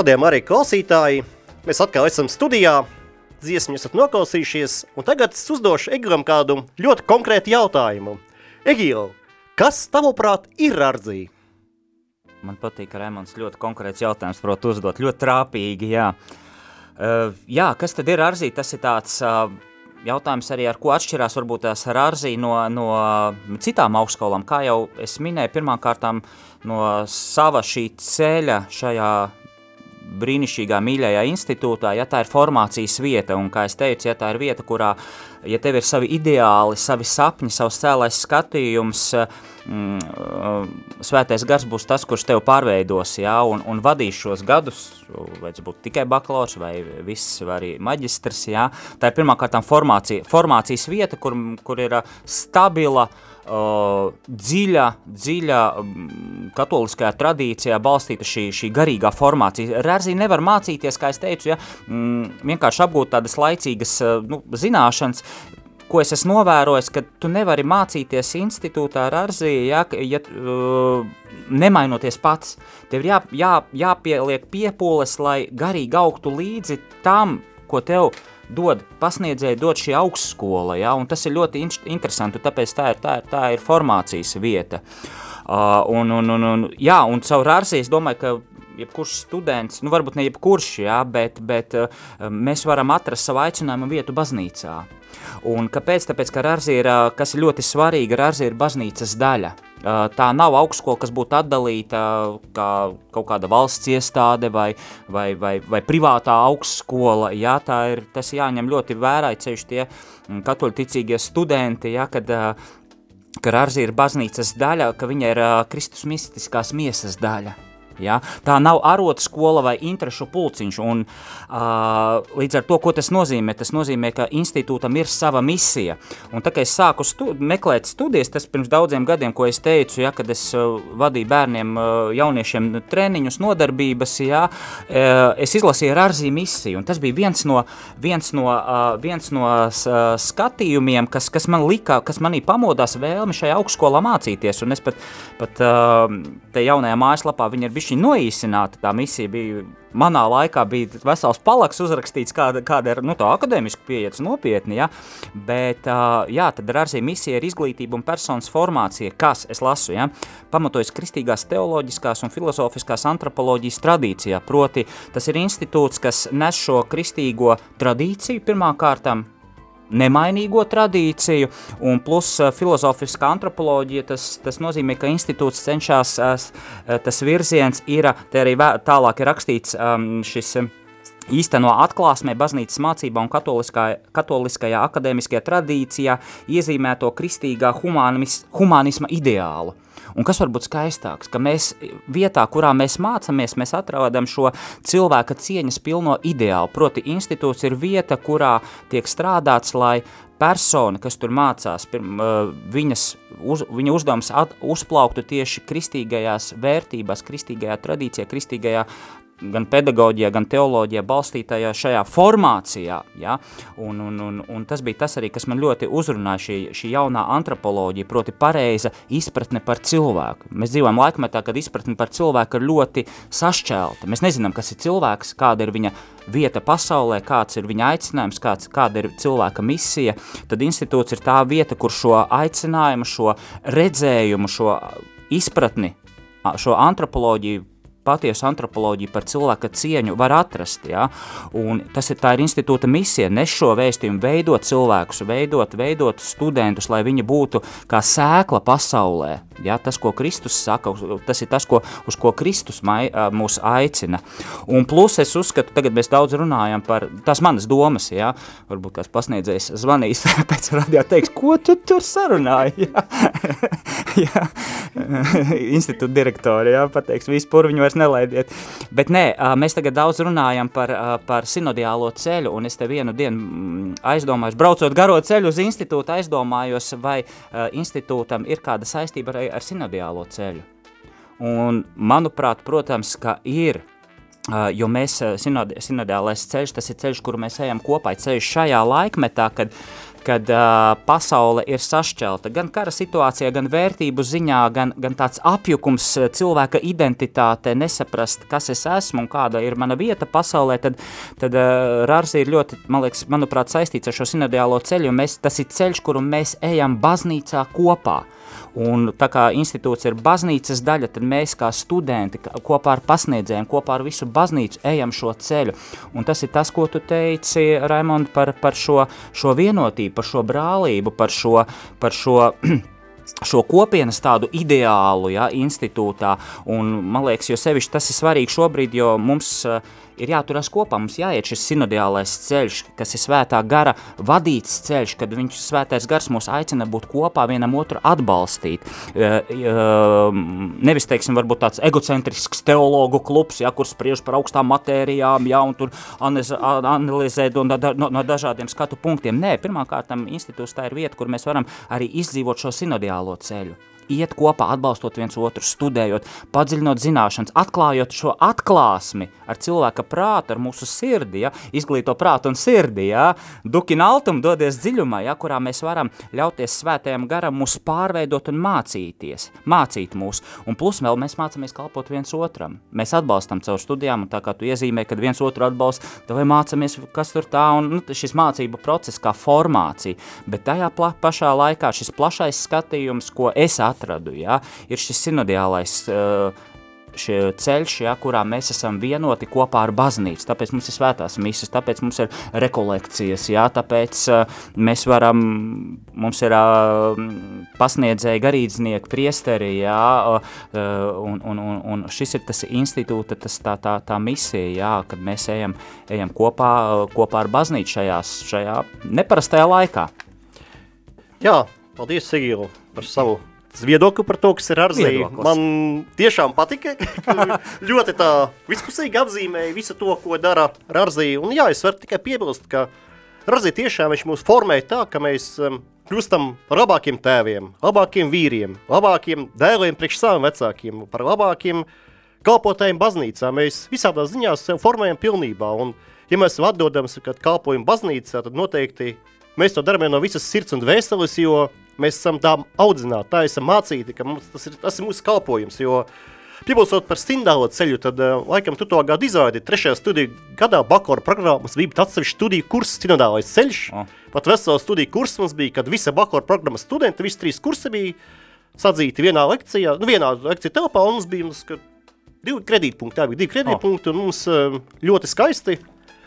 Radījām arī klausītāji. Mēs atkal esam studijā. Dziesmu esat noklausījušies, un tagad es uzdošu Egilam kādu ļoti konkrētu jautājumu. Egil, kas tavuprāt ir rārdzība? Man patīk, ka Rēmons ļoti konkrēts jautājums prot uzdot, ļoti trāpīgi, jā. Uh, jā, kas tad ir arzī? Tas ir tāds uh, jautājums arī, ar ko atšķirās varbūt tās arzī no, no citām augstskolām. Kā jau es minēju, pirmām kārtām no sava šī ceļa šajā brīnišķīgā mīļajā institūtā, ja tā ir formācijas vieta, un kā es teicu, ja tā ir vieta, kurā, ja tev ir savi ideāli, savi sapņi, savs cēlais skatījums, mm, svētais gars būs tas, kurš tev pārveidos, ja, un, un vadīs šos gadus, vai tas būtu tikai bakalaurs, vai viss, vai arī maģistrs, ja, tā ir pirmkārtām formācija, formācijas vieta, kur, kur ir stabila, uh, uh, dziļa, dziļa um, katoliskajā tradīcijā balstīta šī, šī garīgā formācija. Rērzī nevar mācīties, kā es teicu, ja, mm, vienkārši apgūt tādas laicīgas uh, nu, zināšanas, ko es esmu novērojis, ka tu nevari mācīties institūtā ar arzī, ja, ja uh, nemainoties pats. Tev ir jā, jā, jāpieliek piepūles, lai garīgi augtu līdzi tam, ko tev dod pasniedzēji, dod šī augstskola, ja, un tas ir ļoti in interesanti, tāpēc tā ir, tā ir, tā ir formācijas vieta. Uh, un, un, un, un, jā, un caur ārsī es domāju, ka jebkurš students, nu varbūt ne jebkurš, jā, bet, bet uh, mēs varam atrast savu aicinājumu vietu baznīcā. Un kāpēc? Tāpēc, ka Rārzi ir, kas ir ļoti svarīgi, Rārzi ir baznīcas daļa. Tā nav augstskola, kas būtu atdalīta kā kaut kāda valsts iestāde vai, vai, vai, vai privātā augstskola. Jā, tā ir, tas jāņem ļoti vērā, ceļš tie katoļticīgie studenti, jā, kad, ka Rārzi ir baznīcas daļa, ka viņa ir Kristus mistiskās miesas daļa. Ja? Tā nav arotu skola vai interešu pulciņš. Un, uh, līdz ar to, ko tas nozīmē, tas nozīmē, ka institūtam ir sava misija. Un tā kā es sāku stu meklēt studijas, tas pirms daudziem gadiem, ko es teicu, ja, kad es uh, vadīju bērniem, uh, jauniešiem treniņus, nodarbības, ja, uh, es izlasīju Rārzī misiju. Tas bija viens no, viens no, uh, viens no uh, skatījumiem, kas, kas man lika, kas manī pamodās vēlmi šajā augstskolā mācīties. Un es pat, pat uh, te jaunajā mājaslapā, viņa ir bišķi bišķi noīsināta tā misija bija. Manā laikā bija vesels palaks uzrakstīts, kāda, kāda ir nu, tā akadēmiski pieejas nopietni, ja? bet jā, tad ar arī misija ir izglītība un personas formācija, kas, es lasu, ja? pamatojas kristīgās teoloģiskās un filozofiskās antropoloģijas tradīcijā, proti tas ir institūts, kas nes šo kristīgo tradīciju pirmā kārtam, nemainīgo tradīciju, un plus uh, filozofiskā antropoloģija, tas, tas nozīmē, ka institūts cenšas, uh, tas virziens ir, te arī tālāk ir rakstīts um, šis um, īsteno atklāsmē baznīcas mācībā un katoliskā, katoliskajā akadēmiskajā tradīcijā iezīmēto kristīgā humanisma, humanisma ideālu. Un kas var būt skaistāks, ka mēs vietā, kurā mēs mācāmies, mēs atrodam šo cilvēka cieņas pilno ideālu. Proti, institūts ir vieta, kurā tiek strādāts, lai persona, kas tur mācās, pirm, viņas, uz, viņa uzdevums at, uzplauktu tieši kristīgajās vērtībās, kristīgajā tradīcijā, kristīgajā gan pedagoģijā, gan teoloģijā balstītajā šajā formācijā. Ja? Un, un, un, un tas bija tas arī, kas man ļoti uzrunāja šī, šī jaunā antropoloģija, proti pareiza izpratne par cilvēku. Mēs dzīvojam laikmetā, kad izpratne par cilvēku ir ļoti sašķelta. Mēs nezinām, kas ir cilvēks, kāda ir viņa vieta pasaulē, kāds ir viņa aicinājums, kāds, kāda ir cilvēka misija. Tad institūts ir tā vieta, kur šo aicinājumu, šo redzējumu, šo izpratni, šo antropoloģiju patiesu antropoloģiju par cilvēka cieņu var atrast. Ja? Un tas ir, ir institūta misija, nes šo vēstījumu, veidot cilvēkus, veidot, veidot studentus, lai viņi būtu kā sēkla pasaulē. Ja? Tas, ko Kristus saka, tas ir tas, ko, uz ko Kristus mai, mūs aicina. Un plus es uzskatu, tagad mēs daudz runājam par tās manas domas, ja? varbūt kāds pasniedzējs zvanīs (laughs) pēc radio teiks, ko tu tur sarunāji? (laughs) Ja? ja? (laughs) Institūta direktori, ja? pateiks, visu purviņu vairs nelaidiet. Bet nē, mēs tagad daudz runājam par, par sinodiālo ceļu, un es te vienu dienu mm, aizdomājos, braucot garo ceļu uz institūtu, aizdomājos, vai institūtam ir kāda saistība ar, ar sinodiālo ceļu. Un manuprāt, protams, ka ir, jo mēs, sinodi, sinodiālais ceļš, tas ir ceļš, kuru mēs ejam kopā, ceļš šajā laikmetā, kad kad uh, pasaule ir sašķelta gan kara situācijā, gan vērtību ziņā, gan, gan tāds apjukums cilvēka identitāte, nesaprast, kas es esmu un kāda ir mana vieta pasaulē, tad, tad uh, Rārzi ir ļoti, man liekas, manuprāt, saistīts ar šo sinodiālo ceļu, un mēs, tas ir ceļš, kuru mēs ejam baznīcā kopā. Un tā kā institūts ir baznīcas daļa, tad mēs kā studenti kopā ar pasniedzējiem, kopā ar visu baznīcu ejam šo ceļu. Un tas ir tas, ko tu teici, Raimond, par, par šo, šo vienotību, par šo brālību, par šo, par šo (clears throat) šo kopienas tādu ideālu ja, institūtā, un man liekas, jo sevišķi tas ir svarīgi šobrīd, jo mums uh, ir jāturās kopā, mums jāiet šis sinodiālais ceļš, kas ir svētā gara vadīts ceļš, kad viņš svētais gars mūs aicina būt kopā, vienam otru atbalstīt. Nevis, teiksim, varbūt tāds egocentrisks teologu klubs, ja, kur spriež par augstām matērijām, ja, un tur analizē no, no dažādiem skatu punktiem. Nē, pirmkārt, institūts tā ir vieta, kur mēs varam arī izdzīvot šo sinodiālo ceļu iet kopā, atbalstot viens otru, studējot, padziļinot zināšanas, atklājot šo atklāsmi ar cilvēka prātu, ar mūsu sirdi, ja, izglīto prātu un sirdi, ja, dukina altumu, dodies dziļumā, ja, kurā mēs varam ļauties svētajam garam mūs pārveidot un mācīties, mācīt mūs, un plus vēl mēs mācamies kalpot viens otram. Mēs atbalstam caur studijām, un tā kā tu iezīmē, kad viens otru atbalsta, tad vai mācamies, kas tur tā, un nu, šis mācību process kā formācija, bet tajā pašā laikā šis plašais skatījums, ko es atradu, atradu. Ja? Ir šis sinodiālais uh, ceļš, ja, kurā mēs esam vienoti kopā ar baznīcu. Tāpēc mums ir svētās misijas, tāpēc mums ir rekolekcijas, ja, tāpēc uh, mēs varam, mums ir uh, pasniedzēji garīdznieki, priesteri, ja, uh, un, un, un, un šis ir tas institūta, tas tā, tā, tā misija, ja, kad mēs ejam, ejam kopā, kopā ar baznīcu šajās, šajā neparastajā laikā. Jā, paldies, Sigīlu, par savu viedokli par to, kas ir zēju. Man tiešām patika. (laughs) ļoti tā vispusīgi apzīmēja visu to, ko dara Rarzī. Un jā, es varu tikai piebilst, ka Rarzī tiešām mūs formē tā, ka mēs um, kļūstam par labākiem tēviem, labākiem vīriem, labākiem dēliem priekš saviem vecākiem, par labākiem kalpotājiem baznīcā. Mēs visādā ziņā sev formējam pilnībā. Un, ja mēs esam atdodams, kad kalpojam baznīcā, tad noteikti mēs to darām no visas sirds un dvēseles, jo Mēs esam tā audzināti, tā esam mācīti, ka mums, tas, ir, tas ir mūsu kalpojums, jo Piebilstot par stindālo ceļu, tad uh, laikam tu to gadu izvaidi. Trešajā studiju gadā bakalaura programmā mums bija atsevišķi studiju kurs stindālais ceļš. Oh. Pat vesela studiju kurs mums bija, kad visa bakalaura programmas studenti, visi trīs kursi bija sadzīti vienā lekcijā, nu vienā lekcija telpā, un mums bija mums, divi kredītpunkti, tā bija divi kredītpunkti, oh. un mums uh, ļoti skaisti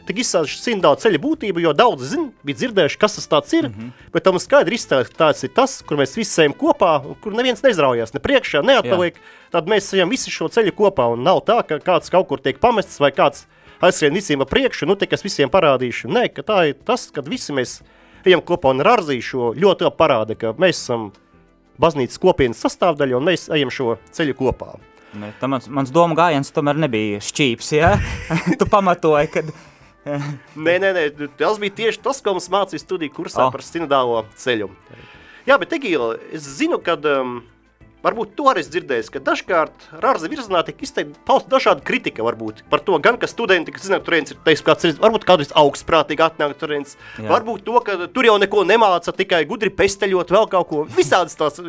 tik izsāž simtā ceļa būtību, jo daudz zin, bija dzirdējuši, kas tas ir, mm -hmm. bet tam skaidri izstāst, ka tāds ir tas, kur mēs visi ejam kopā, kur neviens neizraujās ne priekšā, neatpaliek, Jā. tad mēs ejam visi šo ceļu kopā, un nav tā, ka kāds kaut kur tiek pamests vai kāds aizskrien visiem priekšu, nu tikai es visiem parādīšu. Nē, ka tā ir tas, kad visi mēs ejam kopā un rārzīšu ļoti labi parāda, ka mēs esam baznīcas kopienas sastāvdaļa un mēs ejam šo ceļu kopā. Ne, mans, mans doma gājiens tomēr nebija šķīps, ja? (laughs) tu pamatoji, kad (laughs) nē, nē, nē, tas bija tieši tas, ko mums mācīja studiju kursā oh. par sinodālo ceļu. Jā, bet Egīla, es zinu, ka um, varbūt to arī dzirdējis, ka dažkārt Rārza virzienā tiek izteikta paust dažāda kritika varbūt par to, gan ka studenti, kas zina, turienes ir teiks, kāds varbūt kādreiz augstprātīgi atnāk turienes, varbūt to, ka tur jau neko nemāca, tikai gudri pesteļot vēl kaut ko, visādas tās,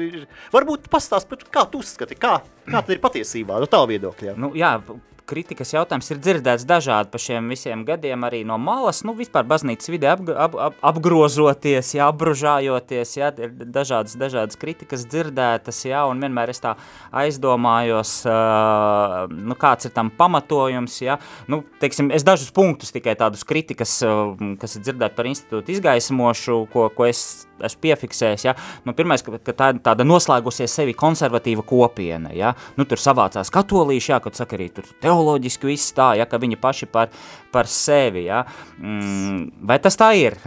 varbūt pastāst, kā tu uzskati, kā, kā tad ir patiesībā, no tā viedokļa. Nu, jā, kritikas jautājums ir dzirdēts dažādi pa šiem visiem gadiem arī no malas, nu vispār baznīcas vide ap, ap, ap, apgrožoties, jā, apbružājoties, jā, ir dažādas, dažādas kritikas dzirdētas, jā, un vienmēr es tā aizdomājos, uh, nu kāds ir tam pamatojums, jā, nu, teiksim, es dažus punktus tikai tādus kritikas, uh, kas ir dzirdēt par institūtu izgaismošu, ko, ko es esmu piefiksējis, ja, nu, pirmais, ka, ka tā, tāda noslēgusies sevi konservatīva kopiena, ja, nu, tur savācās katolīši, ja, kad saka arī tur teoloģiski viss tā, ja, ka viņi paši par, par sevi, ja, mm, vai tas tā ir?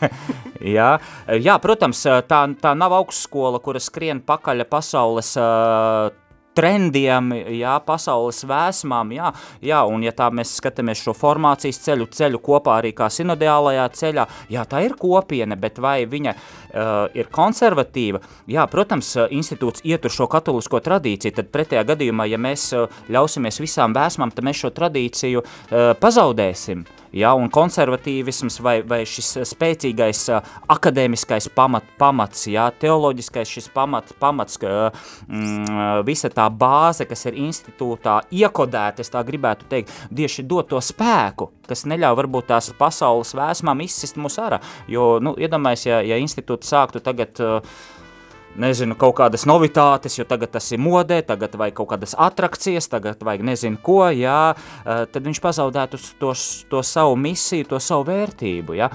(laughs) ja, jā, protams, tā, tā nav augstskola, kura skrien pakaļ pasaules uh, trendiem, jā, pasaules vēsmām, jā, jā, un ja tā mēs skatāmies šo formācijas ceļu, ceļu kopā arī kā sinodiālajā ceļā, jā, tā ir kopiena, bet vai viņa uh, ir konservatīva? Jā, protams, institūts ietur šo katolisko tradīciju, tad pretējā gadījumā, ja mēs uh, ļausimies visām vēsmām, tad mēs šo tradīciju uh, pazaudēsim, ja, un konservatīvisms vai, vai šis spēcīgais uh, akadēmiskais pamat, pamats, ja, teoloģiskais šis pamat, pamats, ka, mm, visa tā bāze, kas ir institūtā iekodēta, es tā gribētu teikt, tieši dot to spēku, kas neļauj varbūt tās pasaules vēsmām izsist mūs ārā, jo, nu, iedomājies, ja, ja institūts sāktu tagad uh, nezinu, kaut kādas novitātes, jo tagad tas ir modē, tagad vajag kaut kādas atrakcijas, tagad vajag nezinu ko, jā, tad viņš pazaudētu to, to savu misiju, to savu vērtību, jā.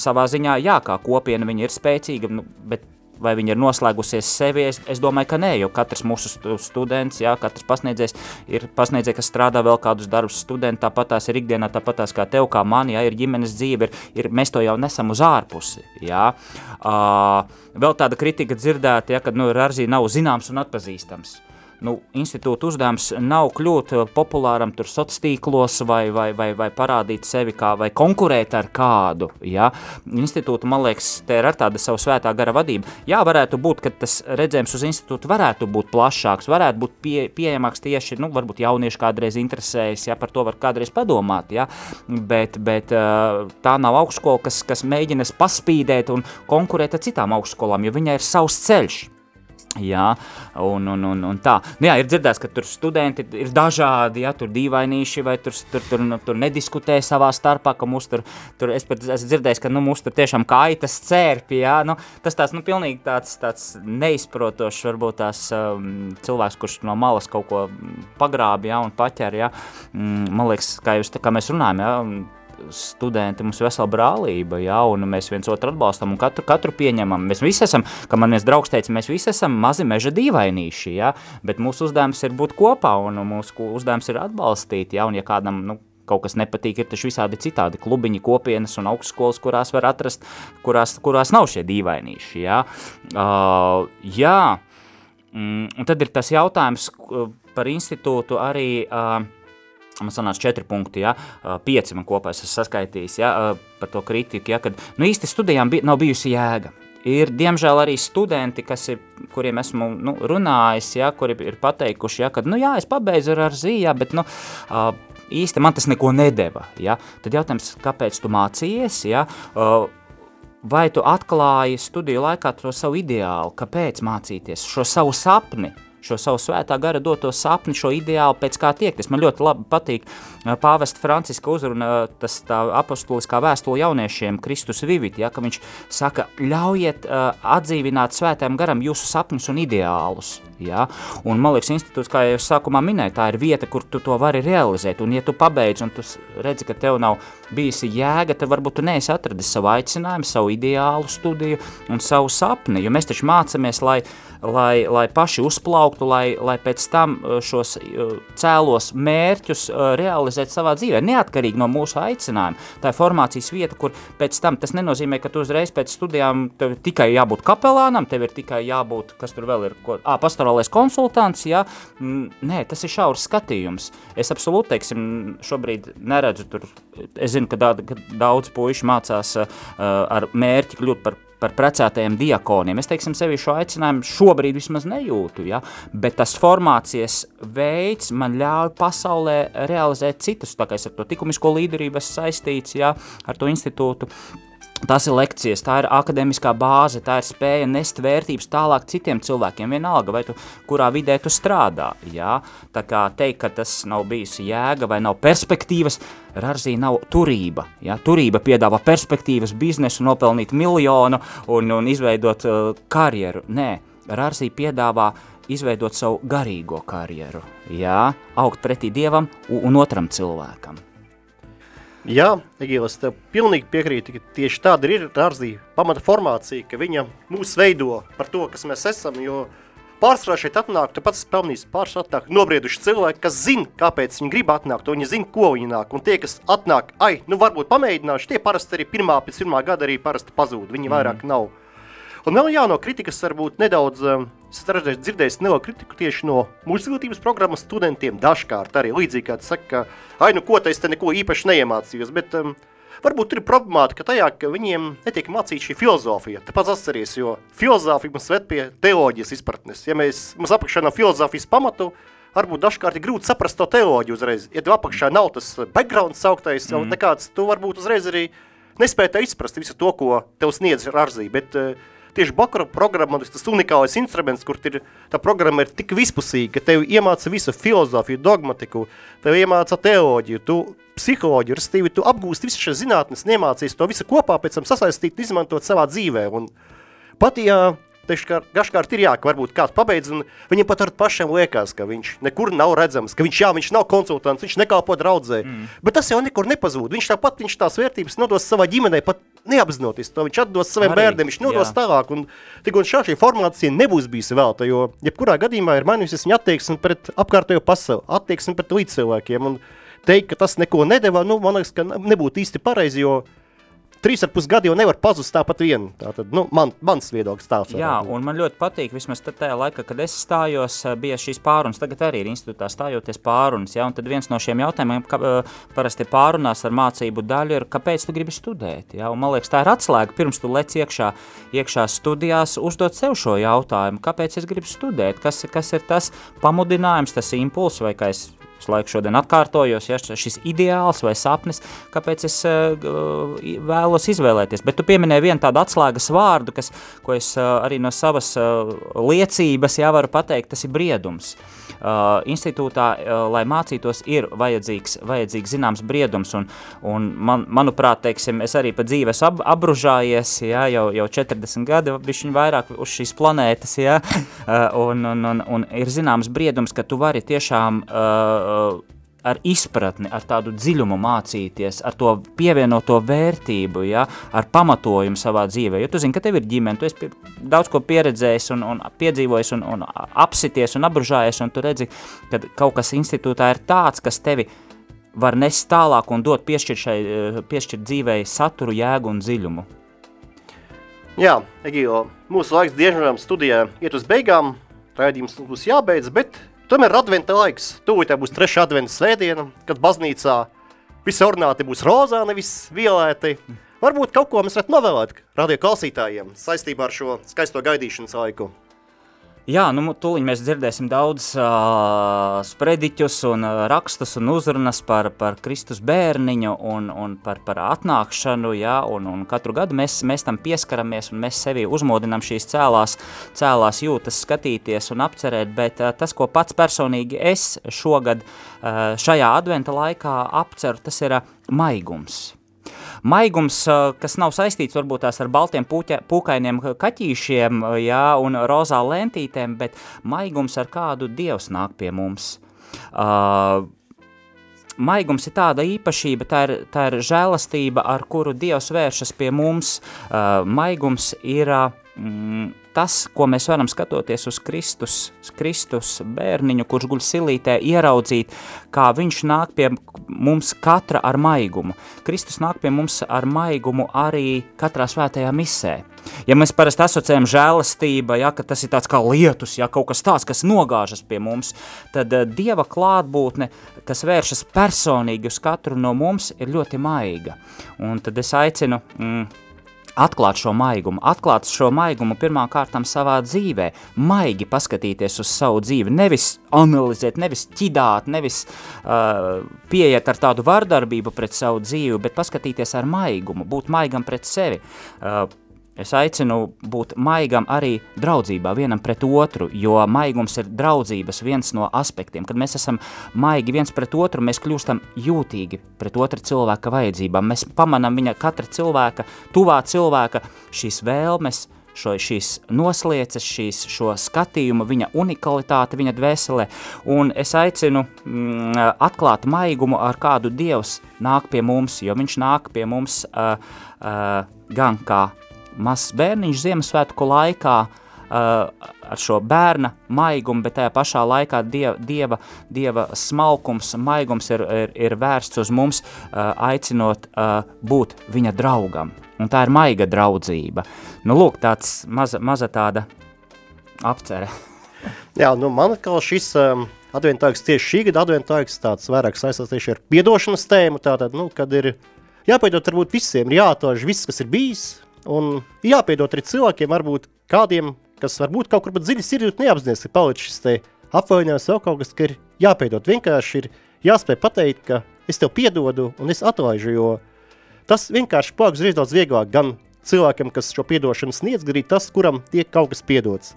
Savā ziņā, jā, kā kopiena viņa ir spēcīga, nu, bet vai viņa ir noslēgusies sevi, es, es domāju, ka nē, jo katrs mūsu students, jā, katrs pasniedzējs ir pasniedzējs, kas strādā vēl kādus darbus studenti, tāpat tās ir ikdienā, tāpat tās kā tev, kā man, jā, ir ģimenes dzīve, ir, ir, mēs to jau nesam uz ārpusi, jā. Uh, vēl tāda kritika dzirdēta, ja, kad, nu, Rarzī nav zināms un atpazīstams nu, institūta uzdevums nav kļūt eh, populāram tur sociālos tīklos vai, vai, vai, vai parādīt sevi kā, vai konkurēt ar kādu. Ja? Institūta, man liekas, te ir ar tāda savu svētā gara vadība. Jā, varētu būt, ka tas redzējums uz institūtu varētu būt plašāks, varētu būt pie, pieejamāks tieši, nu, varbūt jaunieši kādreiz interesējas, ja par to var kādreiz padomāt, ja? bet, bet eh, tā nav augstskola, kas, kas mēģina paspīdēt un konkurēt ar citām augstskolām, jo viņai ir savs ceļš. Jā, un, un, un, un tā. Nu, jā, ir dzirdēts, ka tur studenti ir dažādi, ja tur dīvainīši vai tur, tur, tur, nu, tur nediskutē savā starpā, ka mūs tur, tur es pat esmu dzirdējis, ka nu, mūs tur tiešām kaitas cērpi, jā, nu, tas tās, nu, pilnīgi tāds, tāds neizprotošs, varbūt tās um, cilvēks, kurš no malas kaut ko pagrāb, jā, un paķer, jā, mm, man liekas, kā jūs, tā kā mēs runājam, jā, studenti, mums ir vesela brālība, ja, un mēs viens otru atbalstam un katru, katru pieņemam. Mēs visi esam, kā man viens draugs teica, mēs visi esam mazi meža dīvainīši, ja, bet mūsu uzdevums ir būt kopā un mūsu uzdevums ir atbalstīt, ja, un ja kādam, nu, kaut kas nepatīk, ir taču visādi citādi klubiņi, kopienas un augstskolas, kurās var atrast, kurās, kurās nav šie dīvainīši, ja. Uh, jā, mm, un tad ir tas jautājums par institūtu arī, uh, man sanāca četri punkti, ja, pieci man kopā esmu saskaitījis, ja, par to kritiku, ja, kad, nu īsti studijām bi nav bijusi jēga. Ir, diemžēl, arī studenti, ir, kuriem esmu nu, runājis, ja, kuri ir pateikuši, ja, ka, nu jā, es pabeidzu ar, zījā, bet, nu, īsti man tas neko nedeva, ja. Tad jautājums, kāpēc tu mācījies, ja, vai tu atklāji studiju laikā to savu ideālu, kāpēc mācīties, šo savu sapni, šo savu svētā gara doto sapni, šo ideālu, pēc kā tiekties. Man ļoti labi patīk pāvesta Franciska uzruna, tas tā apostuliskā vēstule jauniešiem, Kristus vivit, ja, ka viņš saka, ļaujiet uh, atdzīvināt svētām garam jūsu sapņus un ideālus. Ja? Un, man liekas, institūts, kā jau sākumā minēju, tā ir vieta, kur tu to vari realizēt. Un, ja tu pabeidz un tu redzi, ka tev nav bijusi jēga, tad varbūt tu neesi atradis savu aicinājumu, savu ideālu studiju un savu sapni. Jo mēs taču mācāmies, lai, lai, lai paši uzplauktu, lai, lai pēc tam šos cēlos mērķus realizētu savā dzīvē, neatkarīgi no mūsu aicinājuma. Tā ir formācijas vieta, kur pēc tam tas nenozīmē, ka tu uzreiz pēc studijām tikai jābūt kapelānam, tev ir tikai jābūt, kas tur vēl ir, ko, ā, pastorālais konsultants, ja, nē, tas ir šaurs skatījums. Es absolūti, teiksim, šobrīd neredzu tur, es zinu, ka, da, ka daudz puiši mācās uh, ar mērķi kļūt par par precētajiem diakoniem. Es teiksim, sevi šo aicinājumu šobrīd vismaz nejūtu, ja? bet tas formācijas veids man ļauj pasaulē realizēt citus, tā kā es ar to likumisko līderību esmu saistīts, ja? ar to institūtu. Tas ir lekcijas, tā ir akadēmiskā bāze, tā ir spēja nest vērtības tālāk citiem cilvēkiem, vienalga, vai tu kurā vidē tu strādā. Jā? Tā kā teikt, ka tas nav bijis jēga vai nav perspektīvas, Rarzī nav turība. Jā? Turība piedāvā perspektīvas, biznesu, nopelnīt miljonu un, un izveidot uh, karjeru. Nē, Rarzī piedāvā izveidot savu garīgo karjeru, jā? augt pretī Dievam un otram cilvēkam. Jā, Egīlas, tev pilnīgi piekrīti, ka tieši tāda ir Rārzī pamata formācija, ka viņa mūs veido par to, kas mēs esam, jo pārsvarā šeit atnāk, tu pats pelnījis pārsvarā atnāk nobrieduši cilvēki, kas zina, kāpēc viņi grib atnākt, viņi zina, ko viņi nāk, un tie, kas atnāk, ai, nu varbūt pamēģināšu, tie parasti arī pirmā, pēc pirmā gada arī parasti pazūd, viņi mm. vairāk nav. Un vēl jā, no kritikas varbūt nedaudz um, Es esmu dzirdējis nelielu kritiku tieši no mūsu izglītības programmas studentiem. Dažkārt arī līdzīgi, kā saka, ka, ai, nu ko te es te neko īpaši neiemācījos. Bet um, varbūt ir problemātika tajā, ka viņiem netiek mācīta šī filozofija. Tāpēc atceries, jo filozofija mums ved pie teoloģijas izpratnes. Ja mēs, mums apakšā nav filozofijas pamatu, varbūt dažkārt ir grūti saprast to teoloģiju uzreiz. Ja tu apakšā nav tas background sauktais, mm. nekāds, tu varbūt uzreiz arī nespēji tā izprast visu to, ko tev sniedz Rarzī, bet uh, tieši bakara programma ir tas unikālais instruments, kur ir, tā programma ir tik vispusīga, ka tev iemāca visu filozofiju, dogmatiku, tev iemāca teoloģiju, tu psiholoģiju, restīvi tu apgūst visu šīs zinātnes, iemācies to visu kopā, pēc tam sasaistīt un izmantot savā dzīvē. Un pat, ja Dažkārt ir jā, ka varbūt kāds pabeidz, un viņam pat ar pašiem liekas, ka viņš nekur nav redzams, ka viņš, jā, viņš nav konsultants, viņš nekalpo draudzē. Mm. Bet tas jau nekur nepazūd. Viņš tāpat viņš tās vērtības nodos savā ģimenei, pat neapzinoties to. Viņš atdos saviem bērniem, viņš nodos jā. tālāk. Un tik un šā šī formācija nebūs bijusi velta, jo jebkurā gadījumā ir mainījusies viņa attieksme pret apkārtējo pasauli, attieksme pret līdzcilvēkiem. Un teikt, ka tas neko nedeva, nu, man liekas, ka nebūtu īsti pareizi, jo trīs ar pus gadi jau nevar pazust tāpat vien. Tātad, nu, man, mans viedoklis tāds. Jā, un man ļoti patīk, vismaz tajā laikā, kad es stājos, eh, bija šīs pārunas, tagad arī ir institūtā stājoties pārunas, ja, un tad viens no šiem jautājumiem, ka uh, parasti pārunās ar mācību daļu ir, kāpēc tu gribi studēt, ja, un man liekas, tā ir atslēga, pirms tu lec iekšā, iekšā studijās, uzdot sev šo jautājumu, kāpēc es gribu studēt, kas, kas ir tas pamudinājums, tas impuls, vai kā es visu laiku šodien atkārtojos, ja šis ideāls vai sapnis, kāpēc es uh, vēlos izvēlēties. Bet tu pieminēji vienu tādu atslēgas vārdu, kas, ko es uh, arī no savas uh, liecības jā, varu pateikt, tas ir briedums. Uh, institūtā, uh, lai mācītos, ir vajadzīgs, vajadzīgs zināms briedums, un, un man, manuprāt, teiksim, es arī pa dzīvi esmu ab, abružājies, jā, jau, jau 40 gadi, bišķiņ vairāk uz šīs planētas, jā, (laughs) uh, un, un, un, un ir zināms briedums, ka tu vari tiešām uh, uh, ar izpratni, ar tādu dziļumu mācīties, ar to pievienoto vērtību, ja, ar pamatojumu savā dzīvē. Jo tu zini, ka tev ir ģimene, tu esi daudz ko pieredzējis un, un piedzīvojis un, un apsities un apbružājies, un tu redzi, ka kaut kas institūtā ir tāds, kas tevi var nest tālāk un dot piešķirt, šai, piešķirt dzīvei saturu, jēgu un dziļumu. Jā, Egīlo, mūsu laiks diežuram studijā iet uz beigām, raidījums būs jābeidz, bet Tomēr adventa laiks. Tūlīt būs trešā adventa svētdiena, kad baznīcā visi ornāti būs rozā, nevis violēti. Varbūt kaut ko mēs varētu novēlēt radio klausītājiem saistībā ar šo skaisto gaidīšanas laiku. Jā, nu, tūlīt mēs dzirdēsim daudz uh, sprediķus un rakstus un uzrunas par, par Kristus bērniņu un, un par, par atnākšanu, jā, un, un katru gadu mēs, mēs tam pieskaramies un mēs sevi uzmodinām šīs cēlās, cēlās jūtas skatīties un apcerēt, bet uh, tas, ko pats personīgi es šogad uh, šajā adventa laikā apceru, tas ir uh, maigums maigums, kas nav saistīts varbūt tās ar baltiem puķa, pūkainiem kaķīšiem jā, un rozā lentītēm, bet maigums ar kādu dievs nāk pie mums. Uh, maigums ir tāda īpašība, tā ir, tā ir žēlastība, ar kuru Dievs vēršas pie mums. Uh, maigums ir mm, tas, ko mēs varam skatoties uz Kristus, Kristus bērniņu, kurš guļ silītē, ieraudzīt, kā viņš nāk pie mums katra ar maigumu. Kristus nāk pie mums ar maigumu arī katrā svētajā misē. Ja mēs parasti asociējam žēlastību, ja, tas ir tāds kā lietus, ja kaut kas tāds, kas nogāžas pie mums, tad uh, Dieva klātbūtne, kas vēršas personīgi uz katru no mums, ir ļoti maiga. Un tad es aicinu... Mm, atklāt šo maigumu, atklāt šo maigumu pirmām kārtām savā dzīvē, maigi paskatīties uz savu dzīvi, nevis analizēt, nevis ķidāt, nevis uh, pieiet ar tādu vardarbību pret savu dzīvi, bet paskatīties ar maigumu, būt maigam pret sevi. Uh, Es aicinu būt maigam arī draudzībā vienam pret otru, jo maigums ir draudzības viens no aspektiem. Kad mēs esam maigi viens pret otru, mēs kļūstam jūtīgi pret otra cilvēka vajadzībām. Mēs pamanām viņa katra cilvēka, tuvā cilvēka šīs vēlmes, šo, šīs noslieces, šīs, šo skatījumu, viņa unikalitāti, viņa dvēselē. Un es aicinu mm, atklāt maigumu, ar kādu Dievs nāk pie mums, jo viņš nāk pie mums uh, uh, gan kā mazs bērniņš Ziemassvētku laikā uh, ar šo bērna maigumu, bet tajā pašā laikā dieva, dieva, dieva smalkums, maigums ir, ir, ir vērsts uz mums, uh, aicinot uh, būt viņa draugam. Un tā ir maiga draudzība. Nu, lūk, tāds maza, maza tāda apcere. Jā, nu man kā šis um, adventāks tieši šī gada adventāks tāds vairāk saistās tieši ar piedošanas tēmu, tātad, nu, kad ir jāpiedot varbūt visiem, ir jāatož viss, kas ir bijis, Un jāpiedod arī cilvēkiem, varbūt kādiem, kas varbūt kaut kur dziļi sirdī neapzināties, ka palicis šis apvainojums, vēl kaut kas, ka ir jāpiedod. Vienkārši ir jāspēj pateikt, ka es tev piedodu un es atlaižu, jo tas vienkārši paliks drīz daudz vieglāk gan cilvēkam, kas šo piedošanu sniedz, gan arī tas, kuram tiek kaut kas piedots.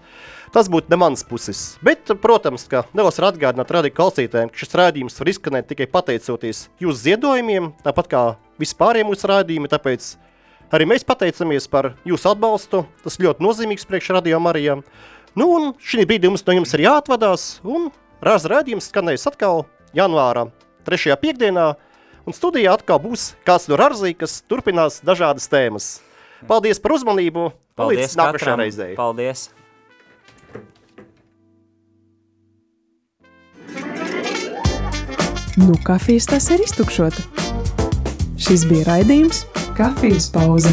Tas būtu ne mans puses. Bet, protams, ka var atgādināt radio klausītājiem, ka šis rādījums var izskanēt tikai pateicoties jūsu ziedojumiem, tāpat kā vispārējiem mūsu rādījumi, tāpēc arī mēs pateicamies par jūsu atbalstu. Tas ļoti nozīmīgs priekš radio Marijam. Nu, un šī brīdī mums no jums ir jāatvadās, un rāza rādījums skanēs atkal janvāra 3. piekdienā, un studijā atkal būs kāds no Rarzī, kas turpinās dažādas tēmas. Paldies par uzmanību! Paldies katram. reizei! Paldies! Nu, kafijas tas ir iztukšota. Šis bija raidījums Kafijas pauze.